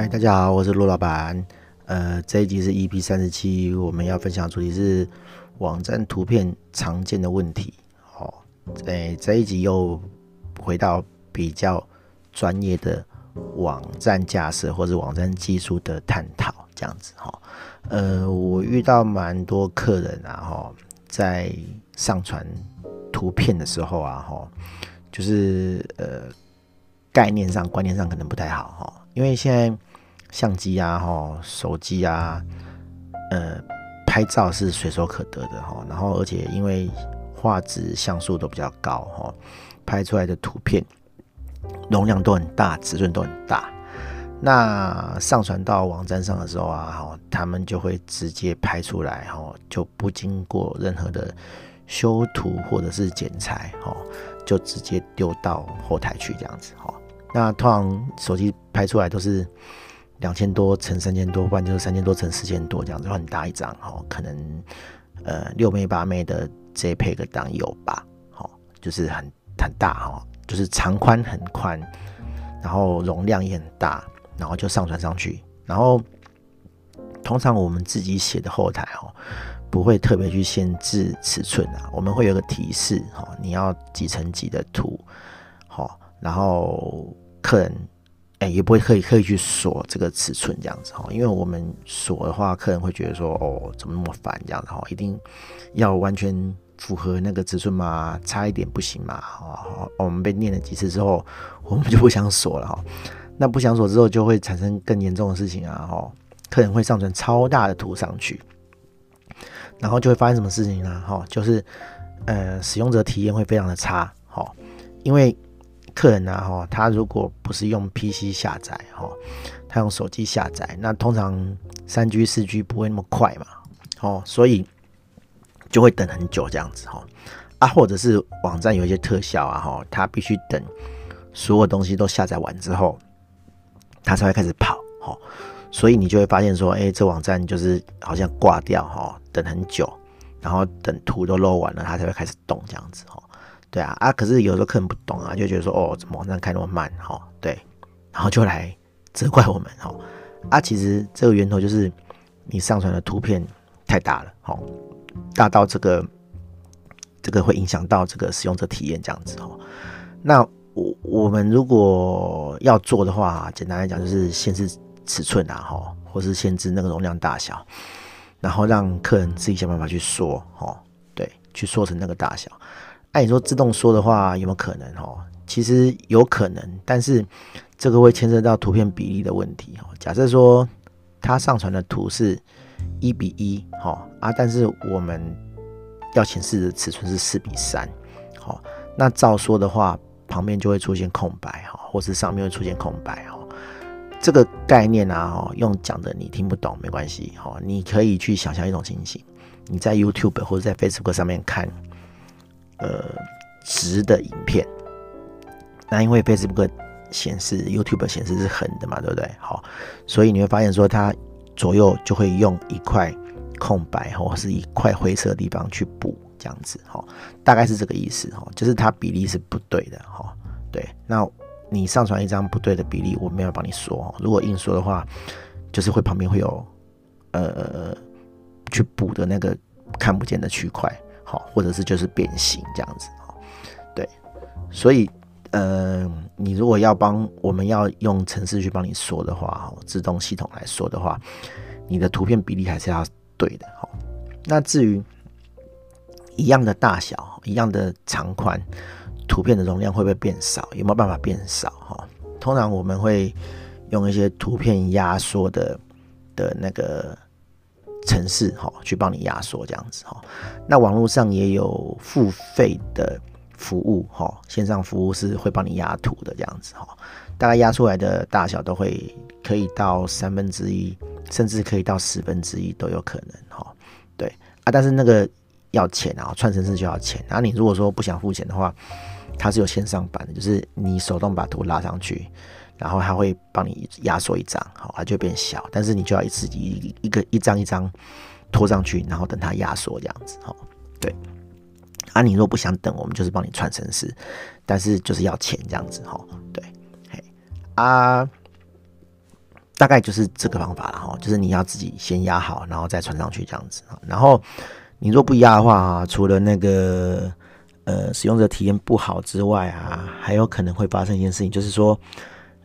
嗨，大家好，我是陆老板。呃，这一集是 EP 三十七，我们要分享的主题是网站图片常见的问题。哦，哎，这一集又回到比较专业的网站架设或者网站技术的探讨，这样子哈。呃，我遇到蛮多客人啊，哈，在上传图片的时候啊，哈，就是呃，概念上、观念上可能不太好哈。因为现在相机啊，哈，手机啊，呃，拍照是随手可得的哈。然后，而且因为画质像素都比较高哈，拍出来的图片容量都很大，尺寸都很大。那上传到网站上的时候啊，哈，他们就会直接拍出来哈，就不经过任何的修图或者是剪裁哈，就直接丢到后台去这样子哈。那通常手机拍出来都是两千多乘三千多，不然就是三千多乘四千多这样子，很大一张哈，可能呃六枚八枚的 JPEG 档有吧，好，就是很很大哈，就是长宽很宽，然后容量也很大，然后就上传上去，然后通常我们自己写的后台哦，不会特别去限制尺寸啊，我们会有个提示哈，你要几乘几的图，好。然后客人哎也不会刻意刻意去锁这个尺寸这样子哈，因为我们锁的话，客人会觉得说哦怎么那么烦这样子哈，一定要完全符合那个尺寸嘛，差一点不行嘛哈。我们被念了几次之后，我们就不想锁了哈。那不想锁之后，就会产生更严重的事情啊哈，客人会上传超大的图上去，然后就会发生什么事情呢？哈，就是呃使用者体验会非常的差哈，因为。客人啊，哈，他如果不是用 PC 下载，哈，他用手机下载，那通常三 G、四 G 不会那么快嘛，哦，所以就会等很久这样子，哈，啊，或者是网站有一些特效啊，哈，他必须等所有东西都下载完之后，他才会开始跑，哈，所以你就会发现说，哎，这网站就是好像挂掉，哈，等很久，然后等图都漏完了，他才会开始动这样子，哈。对啊，啊，可是有时候客人不懂啊，就觉得说，哦，怎么网站开那么慢，哈，对，然后就来责怪我们，哈，啊，其实这个源头就是你上传的图片太大了，哈，大到这个这个会影响到这个使用者体验这样子，哈，那我我们如果要做的话，简单来讲就是限制尺寸啊，哈，或是限制那个容量大小，然后让客人自己想办法去缩，哈，对，去缩成那个大小。按你说自动缩的话，有没有可能？哦，其实有可能，但是这个会牵涉到图片比例的问题。哦，假设说他上传的图是一比一，哈啊，但是我们要显示的尺寸是四比三，好，那照缩的话，旁边就会出现空白，哈，或是上面会出现空白，哈。这个概念啊，哈，用讲的你听不懂没关系，哈，你可以去想象一种情形，你在 YouTube 或者在 Facebook 上面看。呃，直的影片，那因为 Facebook 显示，YouTube 显示是横的嘛，对不对？好，所以你会发现说，它左右就会用一块空白或是一块灰色的地方去补，这样子，哈，大概是这个意思，哈，就是它比例是不对的，哈，对。那你上传一张不对的比例，我没有帮你说，如果硬说的话，就是会旁边会有呃去补的那个看不见的区块。好，或者是就是变形这样子，对，所以，呃，你如果要帮我们要用程式去帮你说的话，自动系统来说的话，你的图片比例还是要对的，好。那至于一样的大小，一样的长宽，图片的容量会不会变少？有没有办法变少？哈，通常我们会用一些图片压缩的的那个。程式哈，去帮你压缩这样子哈。那网络上也有付费的服务哈，线上服务是会帮你压图的这样子哈。大概压出来的大小都会可以到三分之一，甚至可以到十分之一都有可能哈。对啊，但是那个要钱啊，串程式就要钱。然后你如果说不想付钱的话，它是有线上版的，就是你手动把图拉上去。然后他会帮你压缩一张，好，它就变小，但是你就要一次一一个一张一张拖上去，然后等它压缩这样子，好，对。啊，你若不想等，我们就是帮你串程式，但是就是要钱这样子，哈，对，嘿，啊，大概就是这个方法了哈，就是你要自己先压好，然后再传上去这样子。然后你若不压的话，除了那个呃使用者体验不好之外啊，还有可能会发生一件事情，就是说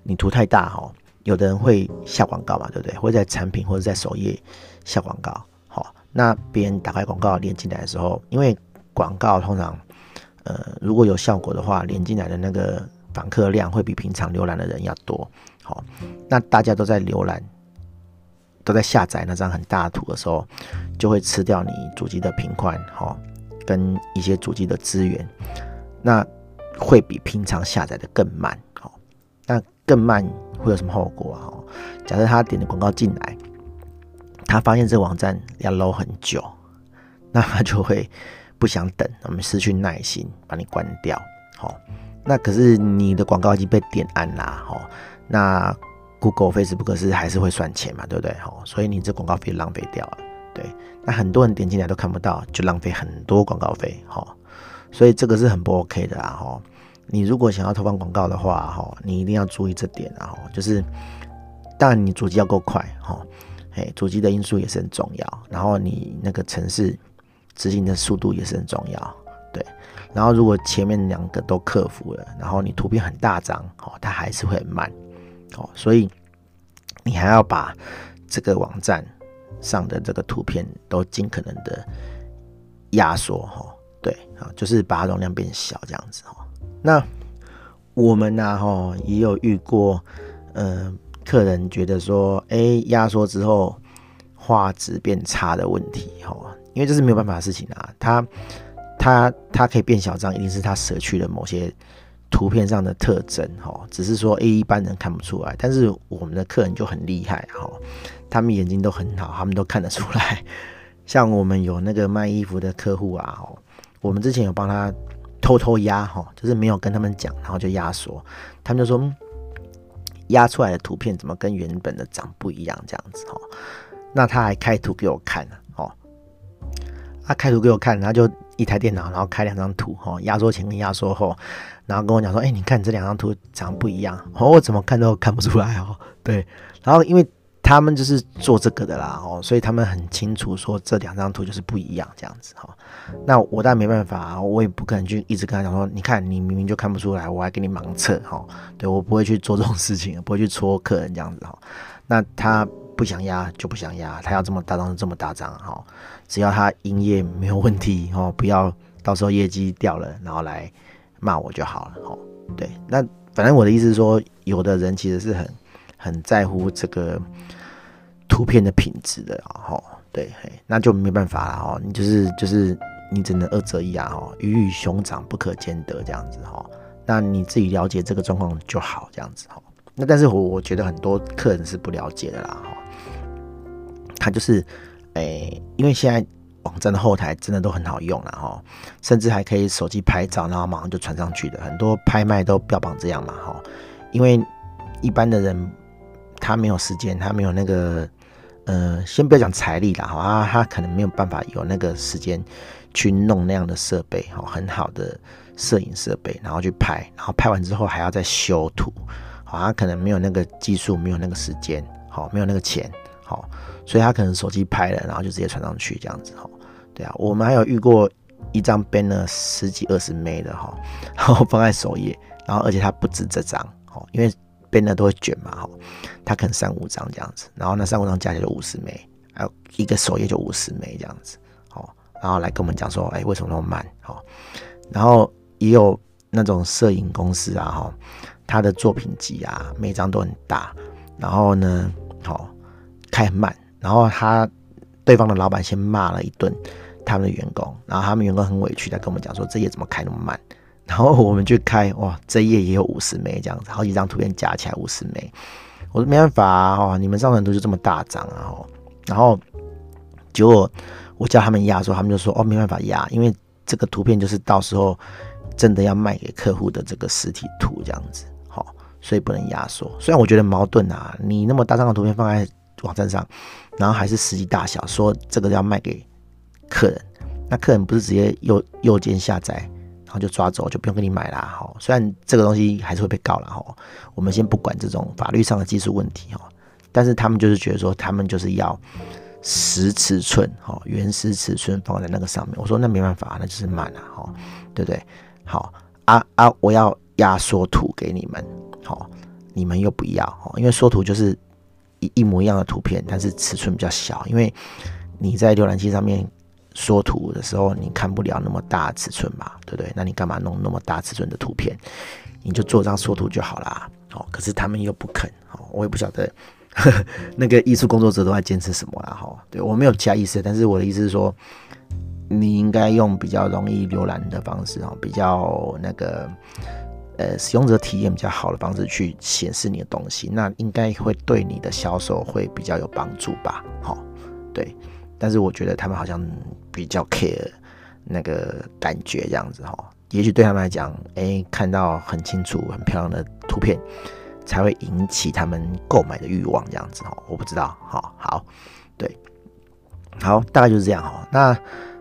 你图太大哈，有的人会下广告嘛，对不对？会在产品或者在首页下广告。好，那别人打开广告连进来的时候，因为广告通常呃如果有效果的话，连进来的那个。访客量会比平常浏览的人要多，好，那大家都在浏览，都在下载那张很大的图的时候，就会吃掉你主机的频宽，好，跟一些主机的资源，那会比平常下载的更慢，好，那更慢会有什么后果啊？假设他点的广告进来，他发现这个网站要 load 很久，那他就会不想等，我们失去耐心，把你关掉，好。那可是你的广告已经被点按啦，吼，那 Google、Facebook 是还是会算钱嘛，对不对？吼，所以你这广告费浪费掉了，对。那很多人点进来都看不到，就浪费很多广告费，吼。所以这个是很不 OK 的啊，吼。你如果想要投放广告的话，吼，你一定要注意这点啊，吼，就是当然你主机要够快，吼，嘿，主机的因素也是很重要，然后你那个城市执行的速度也是很重要。对，然后如果前面两个都克服了，然后你图片很大张，哦，它还是会很慢，哦，所以你还要把这个网站上的这个图片都尽可能的压缩，哈，对，啊，就是把容量变小这样子，哈。那我们呢，哈，也有遇过，呃，客人觉得说，哎，压缩之后画质变差的问题，哈，因为这是没有办法的事情啊，他。它它可以变小张，一定是它舍去了某些图片上的特征，哈，只是说 A 一般人看不出来，但是我们的客人就很厉害，哈，他们眼睛都很好，他们都看得出来。像我们有那个卖衣服的客户啊，哈，我们之前有帮他偷偷压，哈，就是没有跟他们讲，然后就压缩，他们就说压出来的图片怎么跟原本的长不一样，这样子，哈，那他还开图给我看呢，哦，他开图给我看，他就。一台电脑，然后开两张图，哈，压缩前跟压缩后，然后跟我讲说，哎、你看这两张图长不一样，哦，我怎么看都看不出来哦，对，然后因为他们就是做这个的啦，哦，所以他们很清楚说这两张图就是不一样这样子，哈，那我当然没办法，我也不可能去一直跟他讲说，你看你明明就看不出来，我还给你盲测，哈，对，我不会去做这种事情，不会去戳客人这样子，哈，那他。不想压就不想压，他要这么大张就这么大张哈，只要他营业没有问题哦，不要到时候业绩掉了，然后来骂我就好了哈。对，那反正我的意思是说，有的人其实是很很在乎这个图片的品质的哈。对，那就没办法了哈，你就是就是你只能二择一啊哈，鱼与熊掌不可兼得这样子哈。那你自己了解这个状况就好这样子哈。那但是我我觉得很多客人是不了解的啦哈。他就是，诶、因为现在网站的后台真的都很好用了哈，甚至还可以手机拍照，然后马上就传上去的。很多拍卖都标榜这样嘛哈。因为一般的人他没有时间，他没有那个，呃，先不要讲财力啦哈，他可能没有办法有那个时间去弄那样的设备哈，很好的摄影设备，然后去拍，然后拍完之后还要再修图，好，他可能没有那个技术，没有那个时间，好，没有那个钱，好。所以他可能手机拍了，然后就直接传上去这样子哈。对啊，我们还有遇过一张 banner 十几二十枚的哈，然后放在首页，然后而且它不止这张好，因为 banner 都会卷嘛哈，它可能三五张这样子，然后那三五张加起来就五十枚，还有一个首页就五十枚这样子，好，然后来跟我们讲说，哎，为什么那么慢？好，然后也有那种摄影公司啊哈，他的作品集啊，每张都很大，然后呢，好，开很慢。然后他对方的老板先骂了一顿他们的员工，然后他们员工很委屈，他跟我们讲说，这页怎么开那么慢？然后我们去开，哇，这页也有五十枚这样子，好几张图片加起来五十枚。我说没办法啊，哦，你们上传图就这么大张啊，然后结果我叫他们压的时候，他们就说哦，没办法压，因为这个图片就是到时候真的要卖给客户的这个实体图这样子，好，所以不能压缩。虽然我觉得矛盾啊，你那么大张的图片放在网站上，然后还是实际大小，说这个要卖给客人，那客人不是直接右右键下载，然后就抓走，就不用跟你买啦。哈，虽然这个东西还是会被告了哈，我们先不管这种法律上的技术问题哈，但是他们就是觉得说，他们就是要实尺寸，哈，原始尺寸放在那个上面。我说那没办法，那就是慢了，哈，对不对？好啊啊，我要压缩图给你们，好，你们又不要，哈，因为缩图就是一一模一样的图片，但是尺寸比较小，因为你在浏览器上面。缩图的时候，你看不了那么大尺寸嘛，对不对？那你干嘛弄那么大尺寸的图片？你就做张缩图就好啦。哦，可是他们又不肯。哦，我也不晓得呵 呵那个艺术工作者都在坚持什么啦。哈，对，我没有其他意思，但是我的意思是说，你应该用比较容易浏览的方式，哦，比较那个呃使用者体验比较好的方式去显示你的东西，那应该会对你的销售会比较有帮助吧？好，对。但是我觉得他们好像比较 care 那个感觉这样子哈，也许对他们来讲，哎，看到很清楚、很漂亮的图片，才会引起他们购买的欲望这样子哈。我不知道，好，好，对，好，大概就是这样哈。那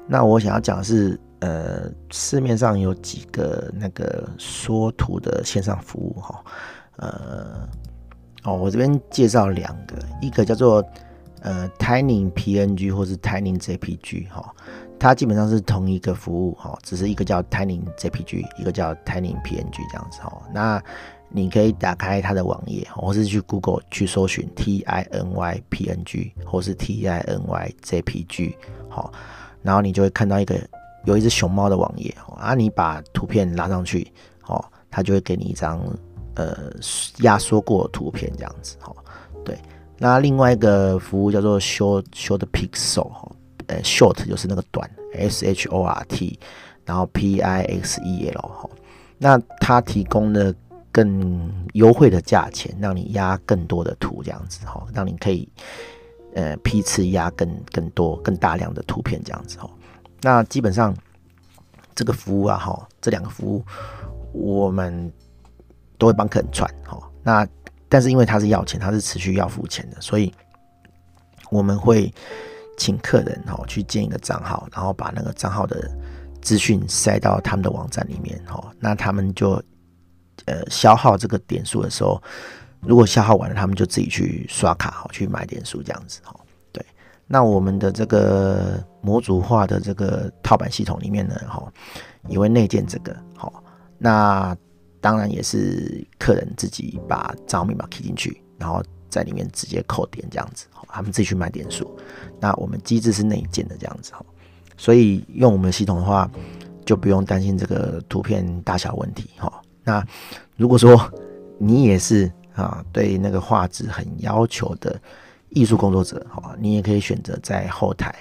那我想要讲的是，呃，市面上有几个那个缩图的线上服务哈，呃，哦，我这边介绍两个，一个叫做。呃，Tiny PNG 或是 Tiny JPG 哈，它基本上是同一个服务哈，只是一个叫 Tiny JPG，一个叫 Tiny PNG 这样子哈。那你可以打开它的网页，或是去 Google 去搜寻 Tiny PNG 或是 Tiny JPG 好，然后你就会看到一个有一只熊猫的网页啊，你把图片拉上去，哦，它就会给你一张呃压缩过的图片这样子哈，对。那另外一个服务叫做 Short Short Pixel 哈，呃，Short 就是那个短 S H O R T，然后 P I X E L 哈，那它提供的更优惠的价钱，让你压更多的图这样子哈，让你可以呃批次压更更多更大量的图片这样子哈。那基本上这个服务啊哈，这两个服务我们都会帮客人传哈。那但是因为他是要钱，他是持续要付钱的，所以我们会请客人哈去建一个账号，然后把那个账号的资讯塞到他们的网站里面哈。那他们就呃消耗这个点数的时候，如果消耗完了，他们就自己去刷卡哈去买点数这样子哈。对，那我们的这个模组化的这个套版系统里面呢哈，也会内建这个好那。当然也是客人自己把账号密码 key 进去，然后在里面直接扣点这样子，他们自己去买点数。那我们机制是内建的这样子，所以用我们系统的话，就不用担心这个图片大小问题哈。那如果说你也是啊，对那个画质很要求的艺术工作者哈，你也可以选择在后台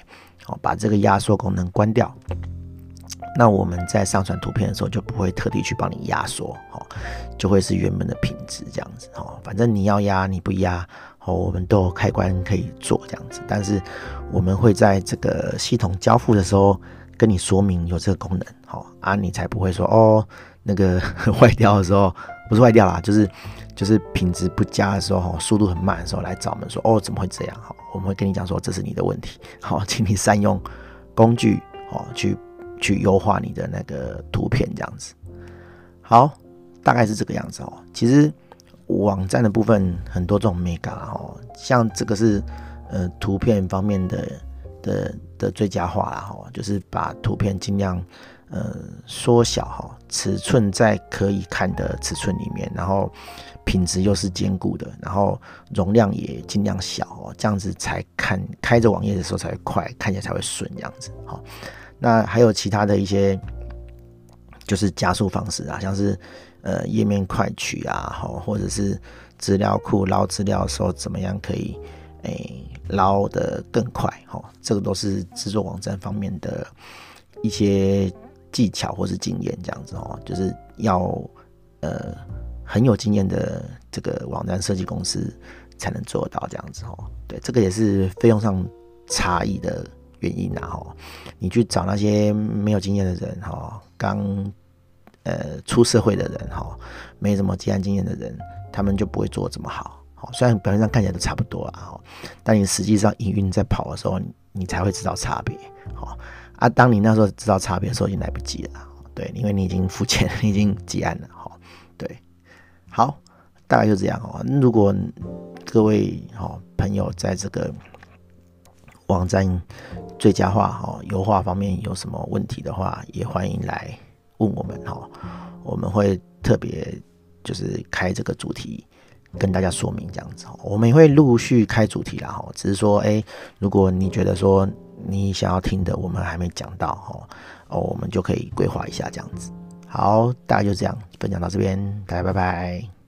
哦把这个压缩功能关掉。那我们在上传图片的时候就不会特地去帮你压缩，哈，就会是原本的品质这样子，哈，反正你要压你不压，哦，我们都有开关可以做这样子，但是我们会在这个系统交付的时候跟你说明有这个功能，好啊，你才不会说哦，那个 坏掉的时候不是坏掉啦，就是就是品质不佳的时候，速度很慢的时候来找我们说哦，怎么会这样？好，我们会跟你讲说这是你的问题，好，请你善用工具，哦，去。去优化你的那个图片，这样子，好，大概是这个样子哦。其实网站的部分很多这种美感哦，像这个是呃图片方面的的的最佳化啦哈，就是把图片尽量呃缩小哈，尺寸在可以看的尺寸里面，然后品质又是坚固的，然后容量也尽量小哦，这样子才看开着网页的时候才会快，看起来才会顺这样子哈。那还有其他的一些，就是加速方式啊，像是呃页面快取啊，好，或者是资料库捞资料的时候怎么样可以诶捞得更快，哈，这个都是制作网站方面的一些技巧或是经验，这样子哦，就是要呃很有经验的这个网站设计公司才能做到这样子哦，对，这个也是费用上差异的。原因啊，哈，你去找那些没有经验的人，哈，刚呃出社会的人，哈，没什么接案经验的人，他们就不会做这么好，好，虽然表面上看起来都差不多啊，哈，但你实际上营运在跑的时候，你才会知道差别，好啊，当你那时候知道差别的时候，已经来不及了，对，因为你已经付钱，你 已经结案了，哈，对，好。大概就这样哦。如果各位哦朋友在这个网站最佳化哈优化方面有什么问题的话，也欢迎来问我们哈，我们会特别就是开这个主题跟大家说明这样子。我们也会陆续开主题啦哈，只是说哎，如果你觉得说你想要听的我们还没讲到哈，哦，我们就可以规划一下这样子。好，大概就这样分享到这边，大家拜拜。